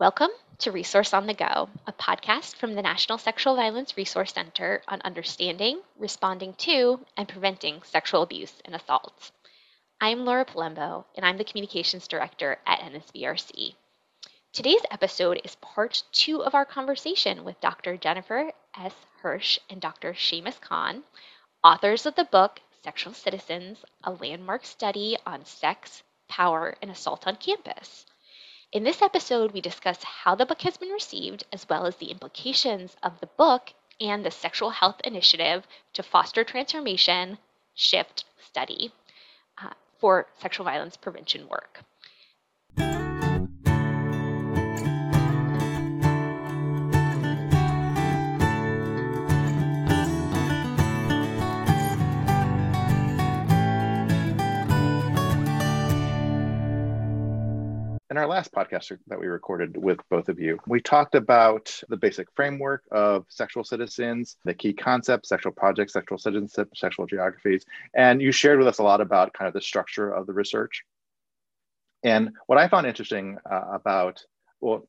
Welcome to Resource on the Go, a podcast from the National Sexual Violence Resource Center on understanding, responding to, and preventing sexual abuse and assault. I'm Laura Palumbo, and I'm the Communications Director at NSVRC. Today's episode is part two of our conversation with Dr. Jennifer S. Hirsch and Dr. Shamus Khan, authors of the book Sexual Citizens, a landmark study on sex, power, and assault on campus. In this episode, we discuss how the book has been received, as well as the implications of the book and the Sexual Health Initiative to foster transformation, shift, study uh, for sexual violence prevention work. In our last podcast that we recorded with both of you, we talked about the basic framework of sexual citizens, the key concepts, sexual projects, sexual citizenship, sexual geographies, and you shared with us a lot about kind of the structure of the research. And what I found interesting uh, about, well,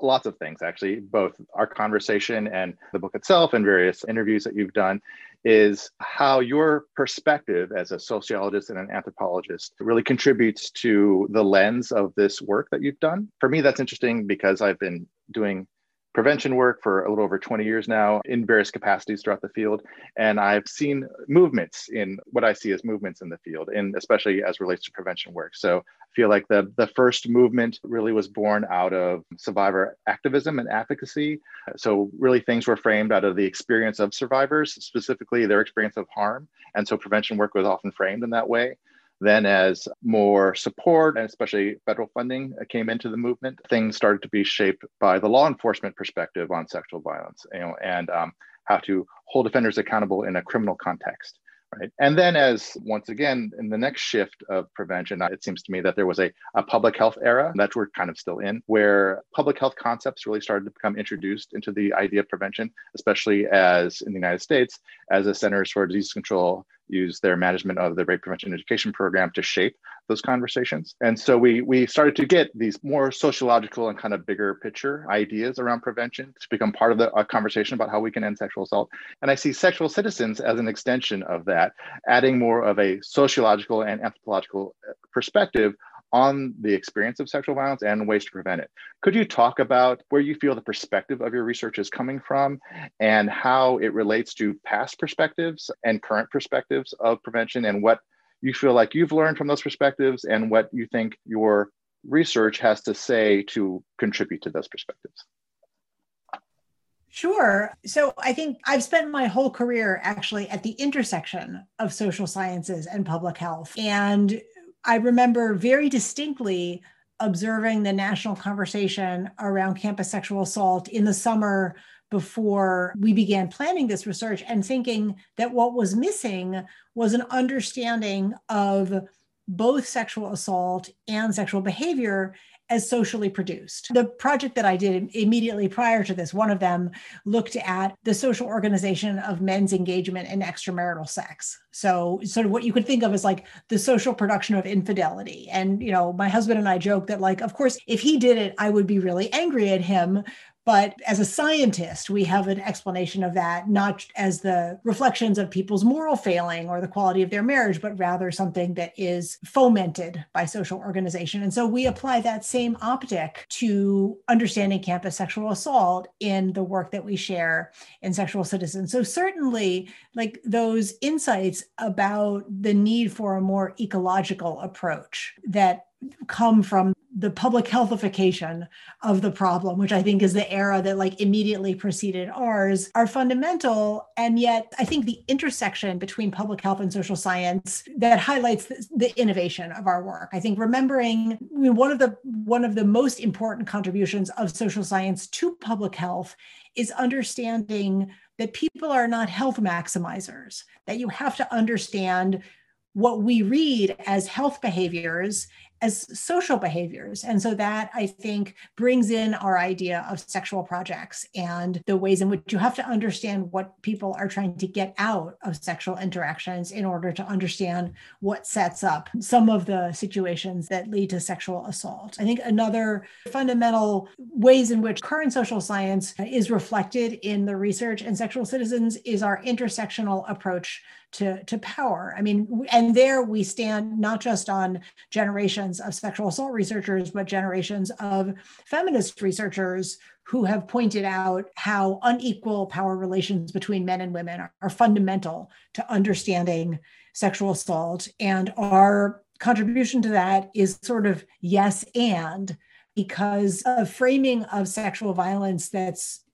lots of things actually, both our conversation and the book itself and various interviews that you've done, is how your perspective as a sociologist and an anthropologist really contributes to the lens of this work that you've done. For me, that's interesting because I've been doing prevention work for a little over 20 years now in various capacities throughout the field. And I've seen movements in what I see as movements in the field, and especially as relates to prevention work. So feel like the, the first movement really was born out of survivor activism and advocacy. So really things were framed out of the experience of survivors, specifically their experience of harm. And so prevention work was often framed in that way. Then, as more support and especially federal funding came into the movement, things started to be shaped by the law enforcement perspective on sexual violence, you know, and um, how to hold offenders accountable in a criminal context. Right. And then, as once again, in the next shift of prevention, it seems to me that there was a, a public health era that we're kind of still in, where public health concepts really started to become introduced into the idea of prevention, especially as in the United States, as the Centers for Disease Control use their management of the rape prevention education program to shape those conversations. And so we we started to get these more sociological and kind of bigger picture ideas around prevention to become part of the conversation about how we can end sexual assault. And I see sexual citizens as an extension of that, adding more of a sociological and anthropological uh, perspective on the experience of sexual violence and ways to prevent it. Could you talk about where you feel the perspective of your research is coming from and how it relates to past perspectives and current perspectives of prevention and what you feel like you've learned from those perspectives and what you think your research has to say to contribute to those perspectives? Sure. So I think I've spent my whole career actually at the intersection of social sciences and public health. And I remember very distinctly observing the national conversation around campus sexual assault in the summer before we began planning this research and thinking that what was missing was an understanding of both sexual assault and sexual behavior as socially produced. The project that I did immediately prior to this, one of them looked at the social organization of men's engagement in extramarital sex. So, sort of what you could think of as like the social production of infidelity. And, you know, my husband and I joke that, like, of course, if he did it, I would be really angry at him but as a scientist, we have an explanation of that, not as the reflections of people's moral failing or the quality of their marriage, but rather something that is fomented by social organization. And so we apply that same optic to understanding campus sexual assault in the work that we share in Sexual Citizens. So certainly, like those insights about the need for a more ecological approach that come from the public healthification of the problem which i think is the era that like immediately preceded ours are fundamental. And yet i think the intersection between public health and social science that highlights the, the innovation of our work. I think remembering I mean, one of the one of the most important contributions of social science to public health is understanding that people are not health maximizers that you have to understand what we read as health behaviors as social behaviors. And so that I think brings in our idea of sexual projects and the ways in which you have to understand what people are trying to get out of sexual interactions in order to understand what sets up some of the situations that lead to sexual assault. I think another fundamental ways in which current social science is reflected in the research in sexual citizens is our intersectional approach to, to power. I mean, and there we stand not just on generations of sexual assault researchers, but generations of feminist researchers who have pointed out how unequal power relations between men and women are, are fundamental to understanding sexual assault. And our contribution to that is sort of yes and because of framing of sexual violence that's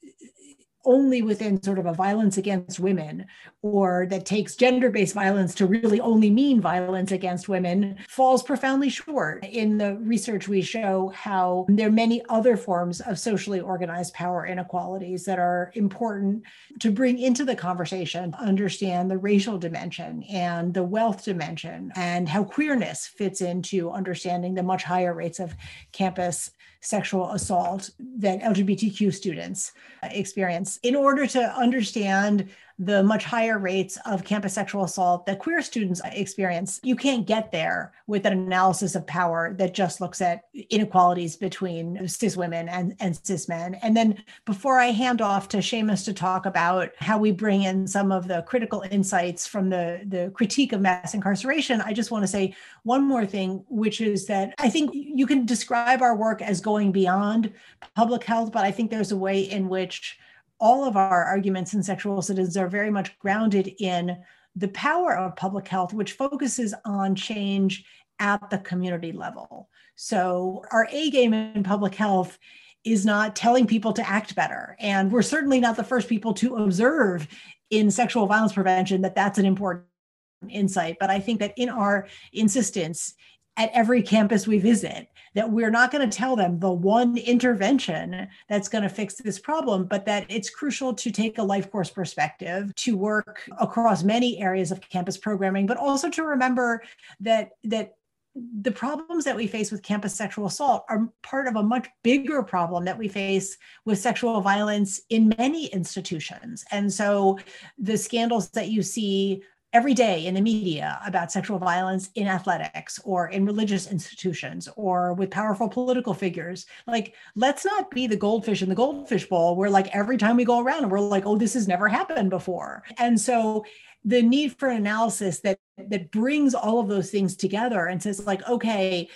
only within sort of a violence against women or that takes gender based violence to really only mean violence against women falls profoundly short. In the research, we show how there are many other forms of socially organized power inequalities that are important to bring into the conversation, understand the racial dimension and the wealth dimension, and how queerness fits into understanding the much higher rates of campus sexual assault that LGBTQ students uh, experience. In order to understand the much higher rates of campus sexual assault that queer students experience. You can't get there with an analysis of power that just looks at inequalities between cis women and, and cis men. And then before I hand off to Shamus to talk about how we bring in some of the critical insights from the, the critique of mass incarceration, I just want to say one more thing, which is that I think you can describe our work as going beyond public health, but I think there's a way in which all of our arguments in sexual citizens are very much grounded in the power of public health, which focuses on change at the community level. So, our A game in public health is not telling people to act better. And we're certainly not the first people to observe in sexual violence prevention that that's an important insight. But I think that in our insistence at every campus we visit that we're not going to tell them the one intervention that's going to fix this problem, but that it's crucial to take a life course perspective to work across many areas of campus programming, but also to remember that that the problems that we face with campus sexual assault are part of a much bigger problem that we face with sexual violence in many institutions. And so the scandals that you see every day in the media about sexual violence in athletics or in religious institutions or with powerful political figures. Like, let's not be the goldfish in the goldfish bowl where, like, every time we go around, and we're like, oh, this has never happened before. And so, the need for an analysis that that brings all of those things together and says like okay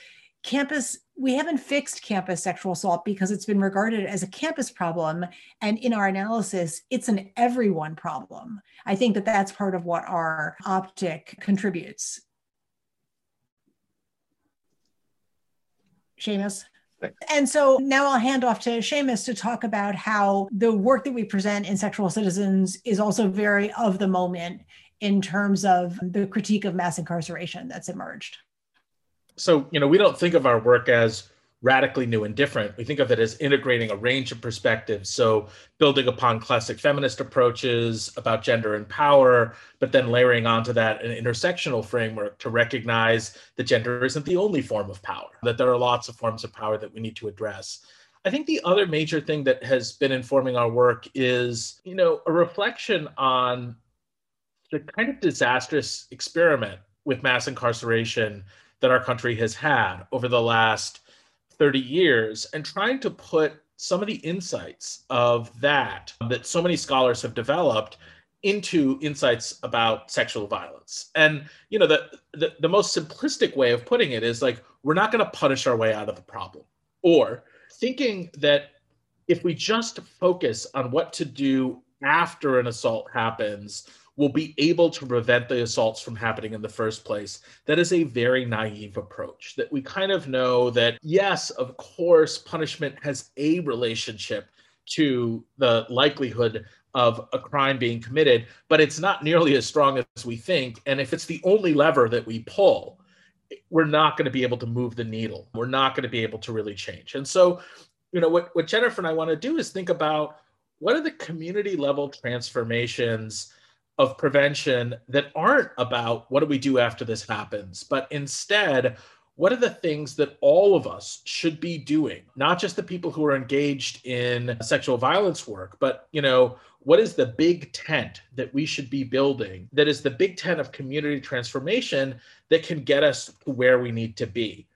campus we haven't fixed campus sexual assault because it's been regarded as a campus problem. And in our analysis it's an everyone problem. I think that that's part of what our optic contributes. Shamus? And so now I'll hand off to Shamus to talk about how the work that we present in Sexual Citizens is also very of the moment in terms of the critique of mass incarceration that's emerged so you know we don't think of our work as radically new and different. We think of it as integrating a range of perspectives. So building upon classic feminist approaches about gender and power but then layering onto that an intersectional framework to recognize that gender isn't the only form of power that there are lots of forms of power that we need to address. I think the other major thing that has been informing our work is, you know, a reflection on the kind of disastrous experiment with mass incarceration that our country has had over the last 30 years and trying to put some of the insights of that that so many scholars have developed into insights about sexual violence. And you know the, the, the most simplistic way of putting it is like we're not going to punish our way out of the problem. Or thinking that if we just focus on what to do after an assault happens will be able to prevent the assaults from happening in the first place. That is a very naive approach. That we kind of know that, yes, of course, punishment has a relationship to the likelihood of a crime being committed, but it's not nearly as strong as we think. And if it's the only lever that we pull, we're not going to be able to move the needle. We're not going to be able to really change. And so, you know, what, what Jennifer and I want to do is think about what are the community level transformations of prevention that aren't about what do we do after this happens, but instead, what are the things that all of us should be doing? Not just the people who are engaged in sexual violence work but you know what is the big tent that we should be building that is the big tent of community transformation that can get us to where we need to be?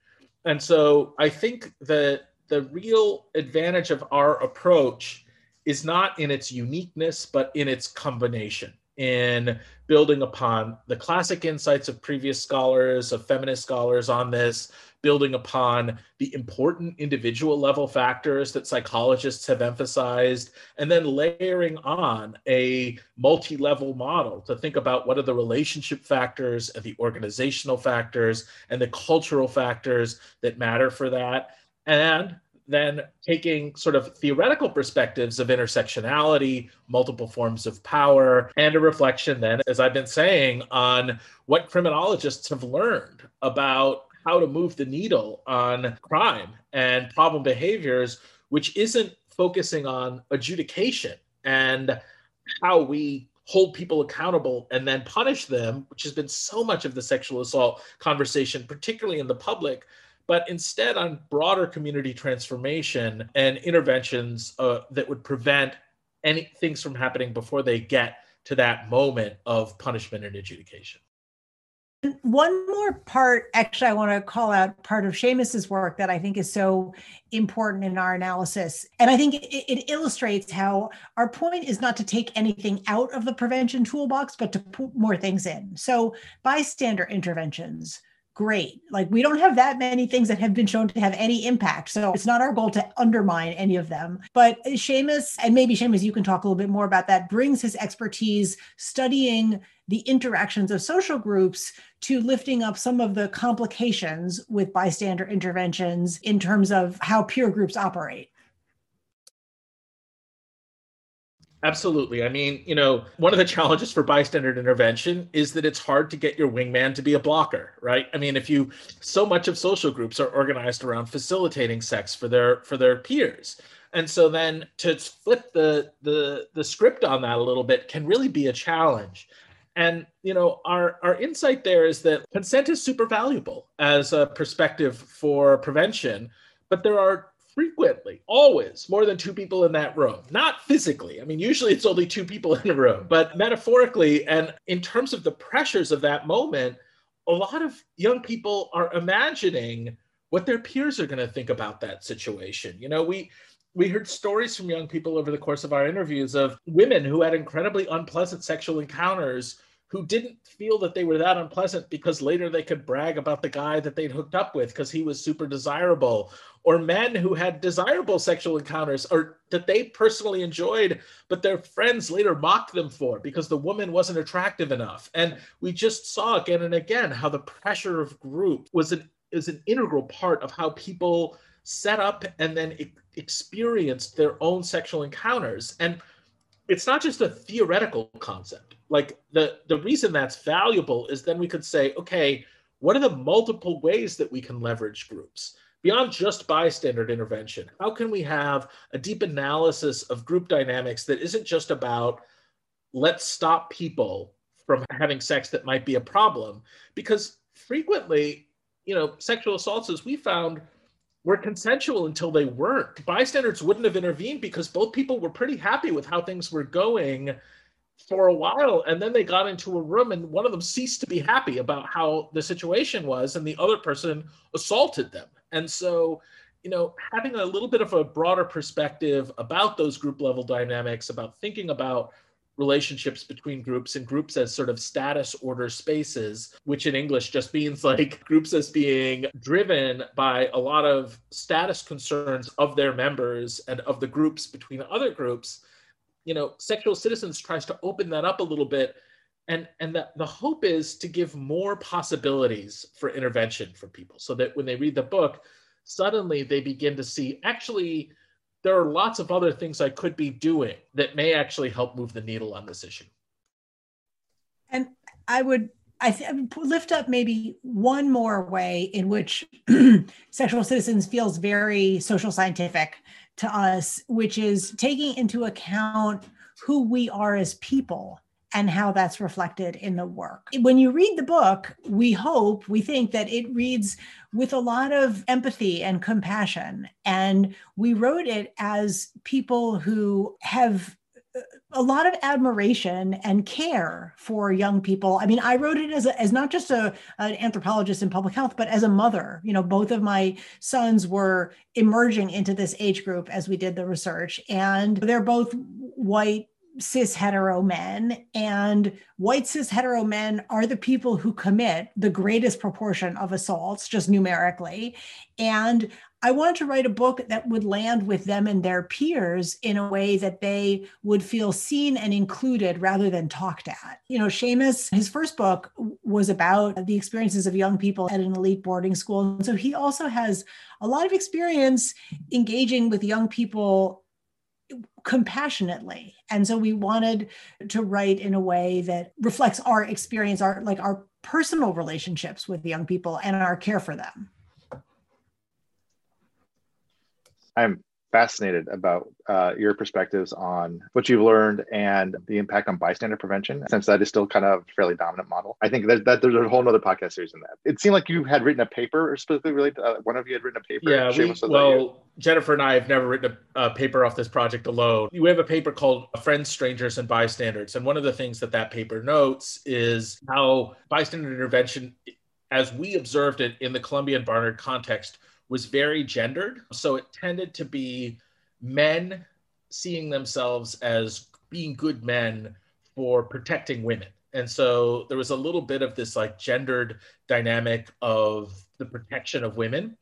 And so i think that the real advantage of our approach is not in its uniqueness but in its combination in building upon the classic insights of previous scholars, of feminist scholars on this, building upon the important individual level factors that psychologists have emphasized, and then layering on a multi level model to think about what are the relationship factors and the organizational factors and the cultural factors that matter for that. And then taking sort of theoretical perspectives of intersectionality, multiple forms of power, and a reflection then, as I've been saying, on what criminologists have learned about how to move the needle on crime and problem behaviors, which isn't focusing on adjudication and how we hold people accountable and then punish them, which has been so much of the sexual assault conversation, particularly in the public, but instead on broader community transformation and interventions uh, that would prevent any things from happening before they get to that moment of punishment and adjudication. One more part, actually, I want to call out part of Shamus's work that I think is so important in our analysis. And I think it, it, illustrates how our point is not to take anything out of the prevention toolbox, but to put more things in. So, bystander interventions, great. Like we don't have that many things that have been shown to have any impact. So it's not our goal to undermine any of them. But Shamus, and maybe Shamus, you can talk a little bit more about that, brings his expertise studying the interactions of social groups to lifting up some of the complications with bystander interventions in terms of how peer groups operate. Absolutely. I mean, you know, one of the challenges for bystander intervention is that it's hard to get your wingman to be a blocker, right? I mean, if you so much of social groups are organized around facilitating sex for their for their peers. And so then to flip the the the script on that a little bit can really be a challenge. And you know, our our insight there is that consent is super valuable as a perspective for prevention, but there are frequently, always more than two people in that room. Not physically. I mean, usually it's only two people in a room, but metaphorically and in terms of the pressures of that moment, a lot of young people are imagining what their peers are going to think about that situation. You know, we we heard stories from young people over the course of our interviews of women who had incredibly unpleasant sexual encounters who didn't feel that they were that unpleasant because later they could brag about the guy that they'd hooked up with because he was super desirable, or men who had desirable sexual encounters or that they personally enjoyed, but their friends later mocked them for because the woman wasn't attractive enough. And we just saw again and again how the pressure of group was an is an integral part of how people set up and then e- experienced their own sexual encounters. And it's not just a theoretical concept like the the reason that's valuable is then we could say okay what are the multiple ways that we can leverage groups? Beyond just bystander intervention how can we have a deep analysis of group dynamics that isn't just about let's stop people from having sex that might be a problem? Because frequently you know sexual assaults as we found were consensual until they weren't. Bystanders wouldn't have intervened because both people were pretty happy with how things were going for a while and then they got into a room and one of them ceased to be happy about how the situation was and the other person assaulted them. And so you know having a little bit of a broader perspective about those group level dynamics about thinking about relationships between groups and groups as sort of status order spaces, which in English just means like groups as being driven by a lot of status concerns of their members and of the groups between other groups you know, Sexual Citizens tries to open that up a little bit. And, and the, the hope is to give more possibilities for intervention for people so that when they read the book, suddenly they begin to see actually, there are lots of other things I could be doing that may actually help move the needle on this issue. And I would I th- lift up maybe one more way in which sexual citizens feels very social scientific to us, which is taking into account who we are as people and how that's reflected in the work. When you read the book, we hope, we think that it reads with a lot of empathy and compassion. And we wrote it as people who have a lot of admiration and care for young people. I mean, I wrote it as, a, as not just a, an anthropologist in public health, but as a mother. You know, both of my sons were emerging into this age group as we did the research, and they're both white cis hetero men and white cis hetero men are the people who commit the greatest proportion of assaults just numerically and I wanted to write a book that would land with them and their peers in a way that they would feel seen and included rather than talked at. You know, Shamus, his first book was about the experiences of young people at an elite boarding school. And so he also has a lot of experience engaging with young people compassionately. And so we wanted to write in a way that reflects our experience, our like our personal relationships with young people and our care for them. I'm fascinated about uh, your perspectives on what you've learned and the impact on bystander prevention, since that is still kind of a fairly dominant model. I think that, that there's a whole other podcast series in that. It seemed like you had written a paper, or specifically related. To, uh, one of you had written a paper. Yeah, we, well, Jennifer and I have never written a, a, paper off this project alone. We have a paper called "Friends, Strangers, and Bystanders," and one of the things that that paper notes is how bystander intervention, as we observed it in the Columbia and Barnard context was very gendered. So it tended to be men seeing themselves as being good men for protecting women. And so there was a little bit of this like gendered dynamic of the protection of women.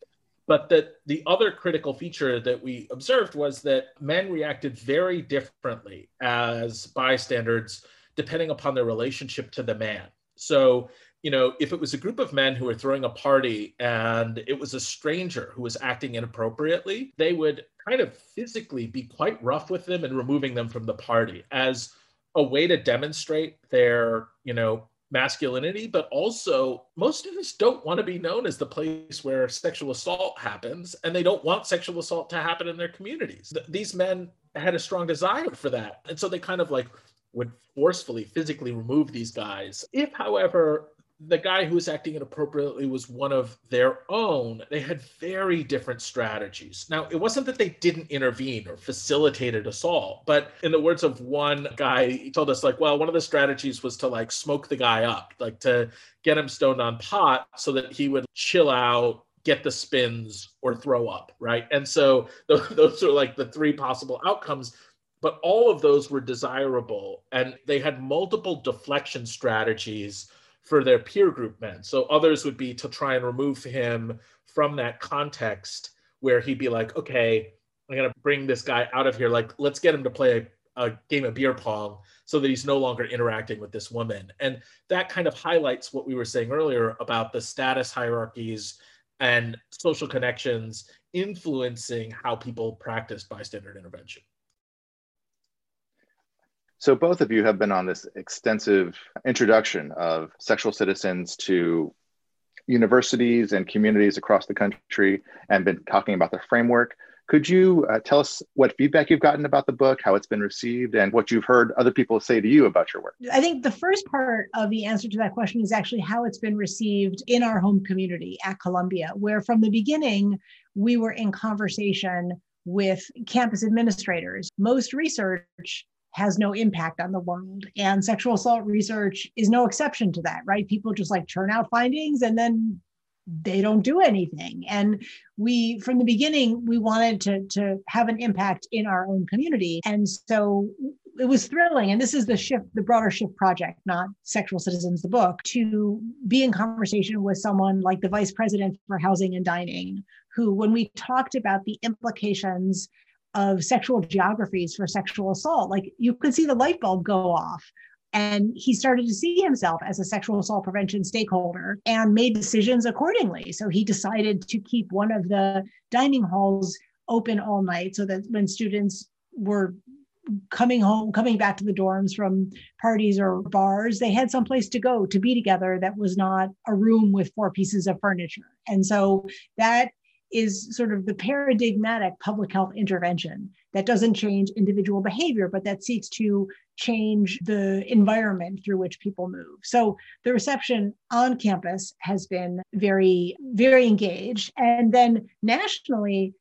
But that the other critical feature that we observed was that men reacted very differently as bystanders depending upon their relationship to the man. So you know, if it was a group of men who were throwing a party and it was a stranger who was acting inappropriately, they would kind of physically be quite rough with them and removing them from the party as a way to demonstrate their, you know, masculinity, but also most of us don't want to be known as the place where sexual assault happens, and they don't want sexual assault to happen in their communities. These men had a strong desire for that. And so they kind of like would forcefully physically remove these guys. If, however, the guy who was acting inappropriately was one of their own. They had very different strategies. Now, it wasn't that they didn't intervene or facilitated assault, but in the words of one guy, he told us, like, well, one of the strategies was to like smoke the guy up, like to get him stoned on pot so that he would chill out, get the spins, or throw up, right? And so those are like the three possible outcomes but all of those were desirable and they had multiple deflection strategies for their peer group men. So others would be to try and remove him from that context where he'd be like, okay, I'm going to bring this guy out of here. Like, let's get him to play a, a, game of beer pong so that he's no longer interacting with this woman. And that kind of highlights what we were saying earlier about the status hierarchies and social connections influencing how people practice bystander intervention. So, both of you have been on this extensive introduction of sexual citizens to universities and communities across the country and been talking about the framework. Could you uh, tell us what feedback you've gotten about the book, how it's been received, and what you've heard other people say to you about your work? I think the first part of the answer to that question is actually how it's been received in our home community at Columbia, where from the beginning we were in conversation with campus administrators. Most research has no impact on the world. And sexual assault research is no exception to that, right? People just like churn out findings and then they don't do anything. And we, from the beginning, we wanted to, to have an impact in our own community. And so it was thrilling. And this is the shift, the broader shift project, not Sexual Citizens, the book, to be in conversation with someone like the vice president for housing and dining, who, when we talked about the implications of sexual geographies for sexual assault. Like you could see the light bulb go off. And he started to see himself as a sexual assault prevention stakeholder and made decisions accordingly. So he decided to keep one of the dining halls open all night so that when students were coming home, coming back to the dorms from parties or bars, they had some place to go to be together that was not a room with four pieces of furniture. And so that is sort of the paradigmatic public health intervention that doesn't change individual behavior, but that seeks to change the environment through which people move. So the reception on campus has been very, very engaged. And then nationally,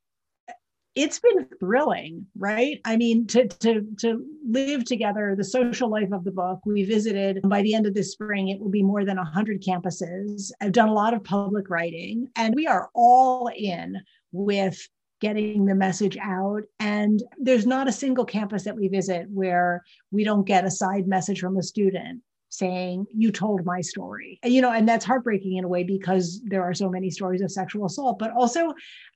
it's been thrilling, right? I mean, to to to live together the social life of the book. We visited by the end of this spring, it will be more than 100 campuses. I've done a lot of public writing, and we are all in with getting the message out. And there's not a single campus that we visit where we don't get a side message from a student saying you told my story. You know and that's heartbreaking in a way because there are so many stories of sexual assault but also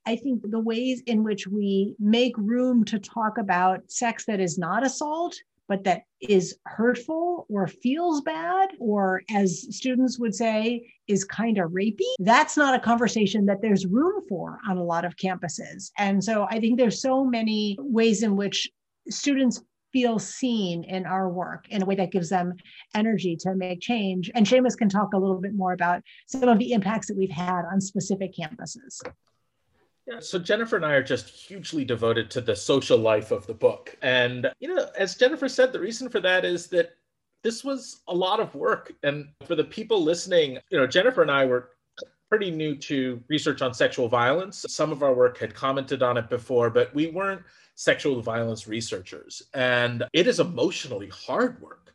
i think the ways in which we make room to talk about sex that is not assault but that is hurtful or feels bad or as students would say is kind of rapey that's not a conversation that there's room for on a lot of campuses. And so i think there's so many ways in which students feel seen in our work in a way that gives them energy to make change. And Shamus can talk a little bit more about some of the impacts that we've had on specific campuses. Yeah, so Jennifer and I are just hugely devoted to the social life of the book. And, you know, as Jennifer said, the reason for that is that this was a lot of work. And for the people listening, you know, Jennifer and I were pretty new to research on sexual violence. Some of our work had commented on it before, but we weren't sexual violence researchers. And it is emotionally hard work.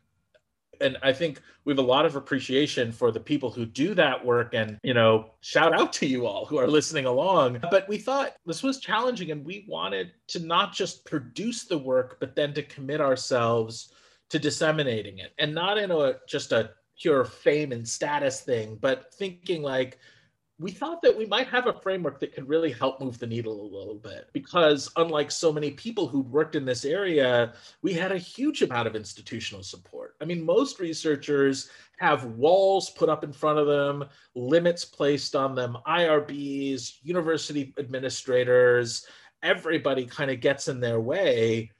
And I think we have a lot of appreciation for the people who do that work and, you know, shout out to you all who are listening along. But we thought this was challenging and we wanted to not just produce the work, but then to commit ourselves to disseminating it and not in a just a pure fame and status thing, but thinking like, we thought that we might have a framework that could really help move the needle a little bit because unlike so many people who'd worked in this area we had a huge amount of institutional support. I mean most researchers have walls put up in front of them limits placed on them irbs university administrators everybody kind of gets in their way.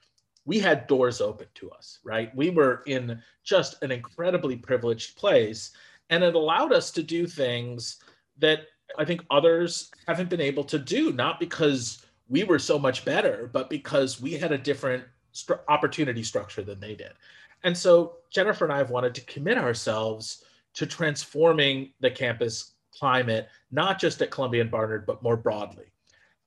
We had doors open to us right? We were in just an incredibly privileged place and it allowed us to do things that I think others haven't been able to do, not because we were so much better, but because we had a different st- opportunity structure than they did. And so Jennifer and I have wanted to commit ourselves to transforming the campus climate, not just at Columbia and Barnard, but more broadly.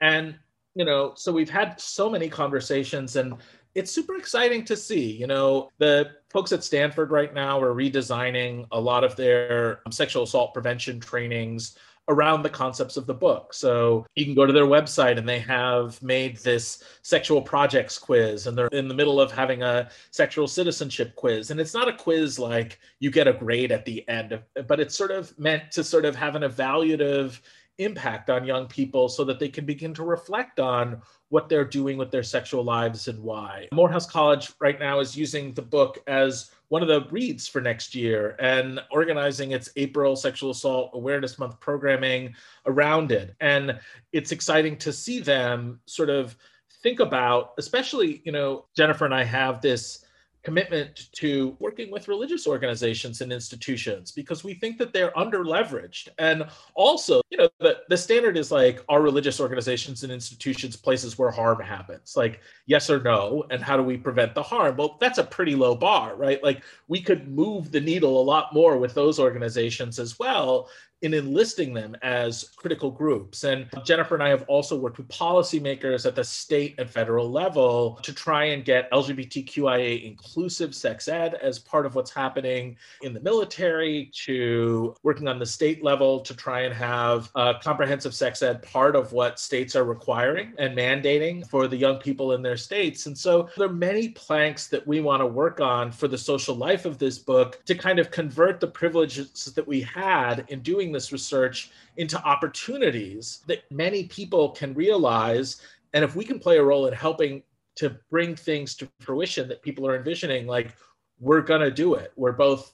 And, you know, so we've had so many conversations and it's super exciting to see. You know, the folks at Stanford right now are redesigning a lot of their um, sexual assault prevention trainings around the concepts of the book. So you can go to their website and they have made this sexual projects quiz and they're in the middle of having a sexual citizenship quiz. And it's not a quiz like you get a grade at the end, but it's sort of meant to sort of have an evaluative impact on young people so that they can begin to reflect on what they're doing with their sexual lives and why. Morehouse College right now is using the book as one of the reads for next year and organizing its April Sexual Assault Awareness Month programming around it. And it's exciting to see them sort of think about, especially, you know, Jennifer and I have this commitment to working with religious organizations and institutions because we think that they're under leveraged and also you know the, the standard is like are religious organizations and institutions places where harm happens? Like yes or no? And how do we prevent the harm? Well that's a pretty low bar right? Like we could move the needle a lot more with those organizations as well in enlisting them as critical groups. And Jennifer and I have also worked with policymakers at the state and federal level to try and get LGBTQIA inclusive sex ed as part of what's happening in the military, to working on the state level to try and have uh, comprehensive sex ed part of what states are requiring and mandating for the young people in their states. And so there are many planks that we want to work on for the social life of this book to kind of convert the privileges that we had in doing this research into opportunities that many people can realize. And if we can play a role in helping to bring things to fruition that people are envisioning, like we're going to do it. We're both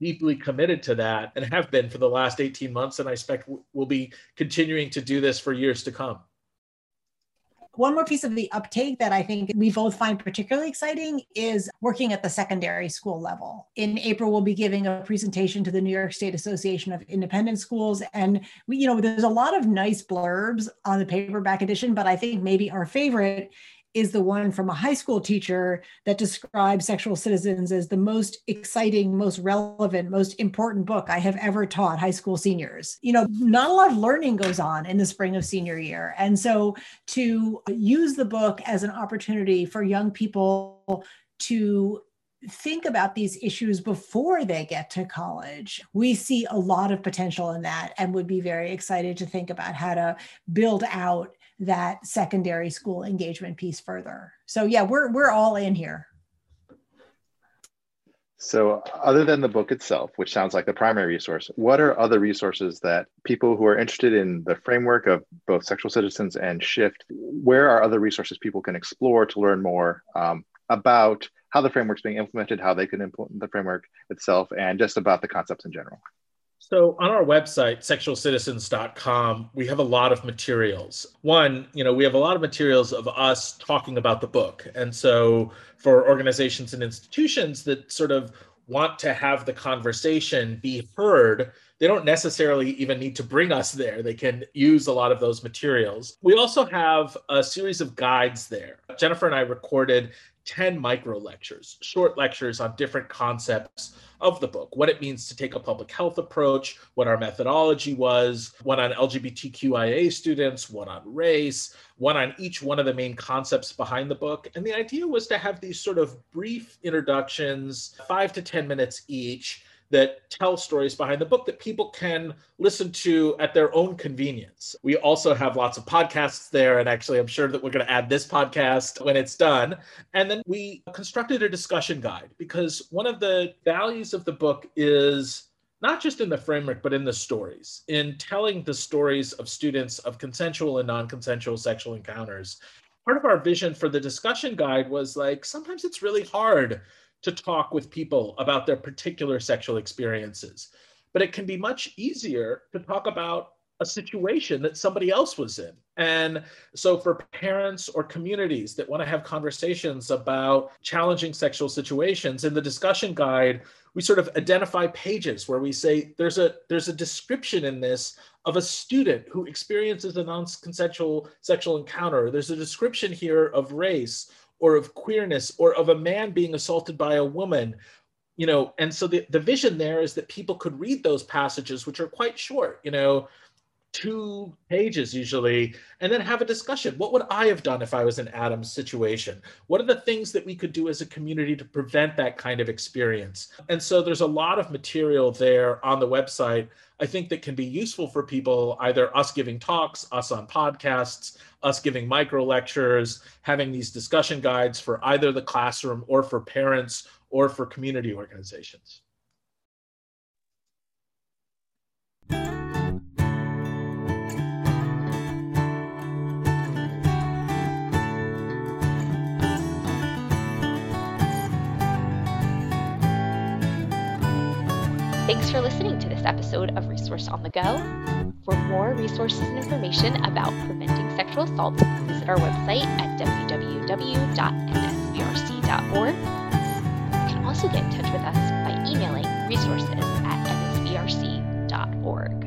deeply committed to that and have been for the last 18 months. And I expect we'll be continuing to do this for years to come. One more piece of the uptake that I think we both find particularly exciting is working at the secondary school level. In April, we'll be giving a presentation to the New York State Association of Independent Schools. And we, you know, there's a lot of nice blurbs on the paperback edition, but I think maybe our favorite is the one from a high school teacher that describes Sexual Citizens as the most exciting, most relevant, most important book I have ever taught high school seniors. You know, not a lot of learning goes on in the spring of senior year. And so to use the book as an opportunity for young people to think about these issues before they get to college. We see a lot of potential in that and would be very excited to think about how to build out that secondary school engagement piece further. So yeah, we're we're all in here. So, other than the book itself, which sounds like the primary resource, what are other resources that people who are interested in the framework of both sexual citizens and shift, where are other resources people can explore to learn more um, about how the framework's being implemented, how they can implement the framework itself, and just about the concepts in general? So on our website, sexualcitizens.com, we have a lot of materials. One, you know, we have a lot of materials of us talking about the book. And so for organizations and institutions that sort of want to have the conversation be heard, they don't necessarily even need to bring us there. They can use a lot of those materials. We also have a series of guides there. Jennifer and I recorded 10 micro lectures, short lectures on different concepts of the book, what it means to take a public health approach, what our methodology was, one on LGBTQIA students, one on race, one on each one of the main concepts behind the book. And the idea was to have these sort of brief introductions, five to 10 minutes each, that tell stories behind the book that people can listen to at their own convenience. We also have lots of podcasts there, and actually, I'm sure that we're going to add this podcast when it's done. And then we constructed a discussion guide because one of the values of the book is not just in the framework, but in the stories, in telling the stories of students of consensual and non consensual sexual encounters. Part of our vision for the discussion guide was like sometimes it's really hard to talk with people about their particular sexual experiences. But it can be much easier to talk about a situation that somebody else was in. And so, for parents or communities that want to have conversations about challenging sexual situations, in the discussion guide, we sort of identify pages where we say there's a there's a description in this of a student who experiences a non-consensual sexual encounter. There's a description here of race or of queerness or of a man being assaulted by a woman you know and so the, the vision there is that people could read those passages which are quite short you know two pages usually and then have a discussion. What would i have done if i was in adam's situation? What are the things that we could do as a community to prevent that kind of experience? And so there's a lot of material there on the website i think that can be useful for people either us giving talks us on podcasts us giving micro lectures having these discussion guides for either the classroom or for parents or for community organizations For listening to this episode of Resource on the Go. For more resources and information about preventing sexual assault, visit our website at www.nsvrc.org. You can also get in touch with us by emailing resources at nsvrc.org.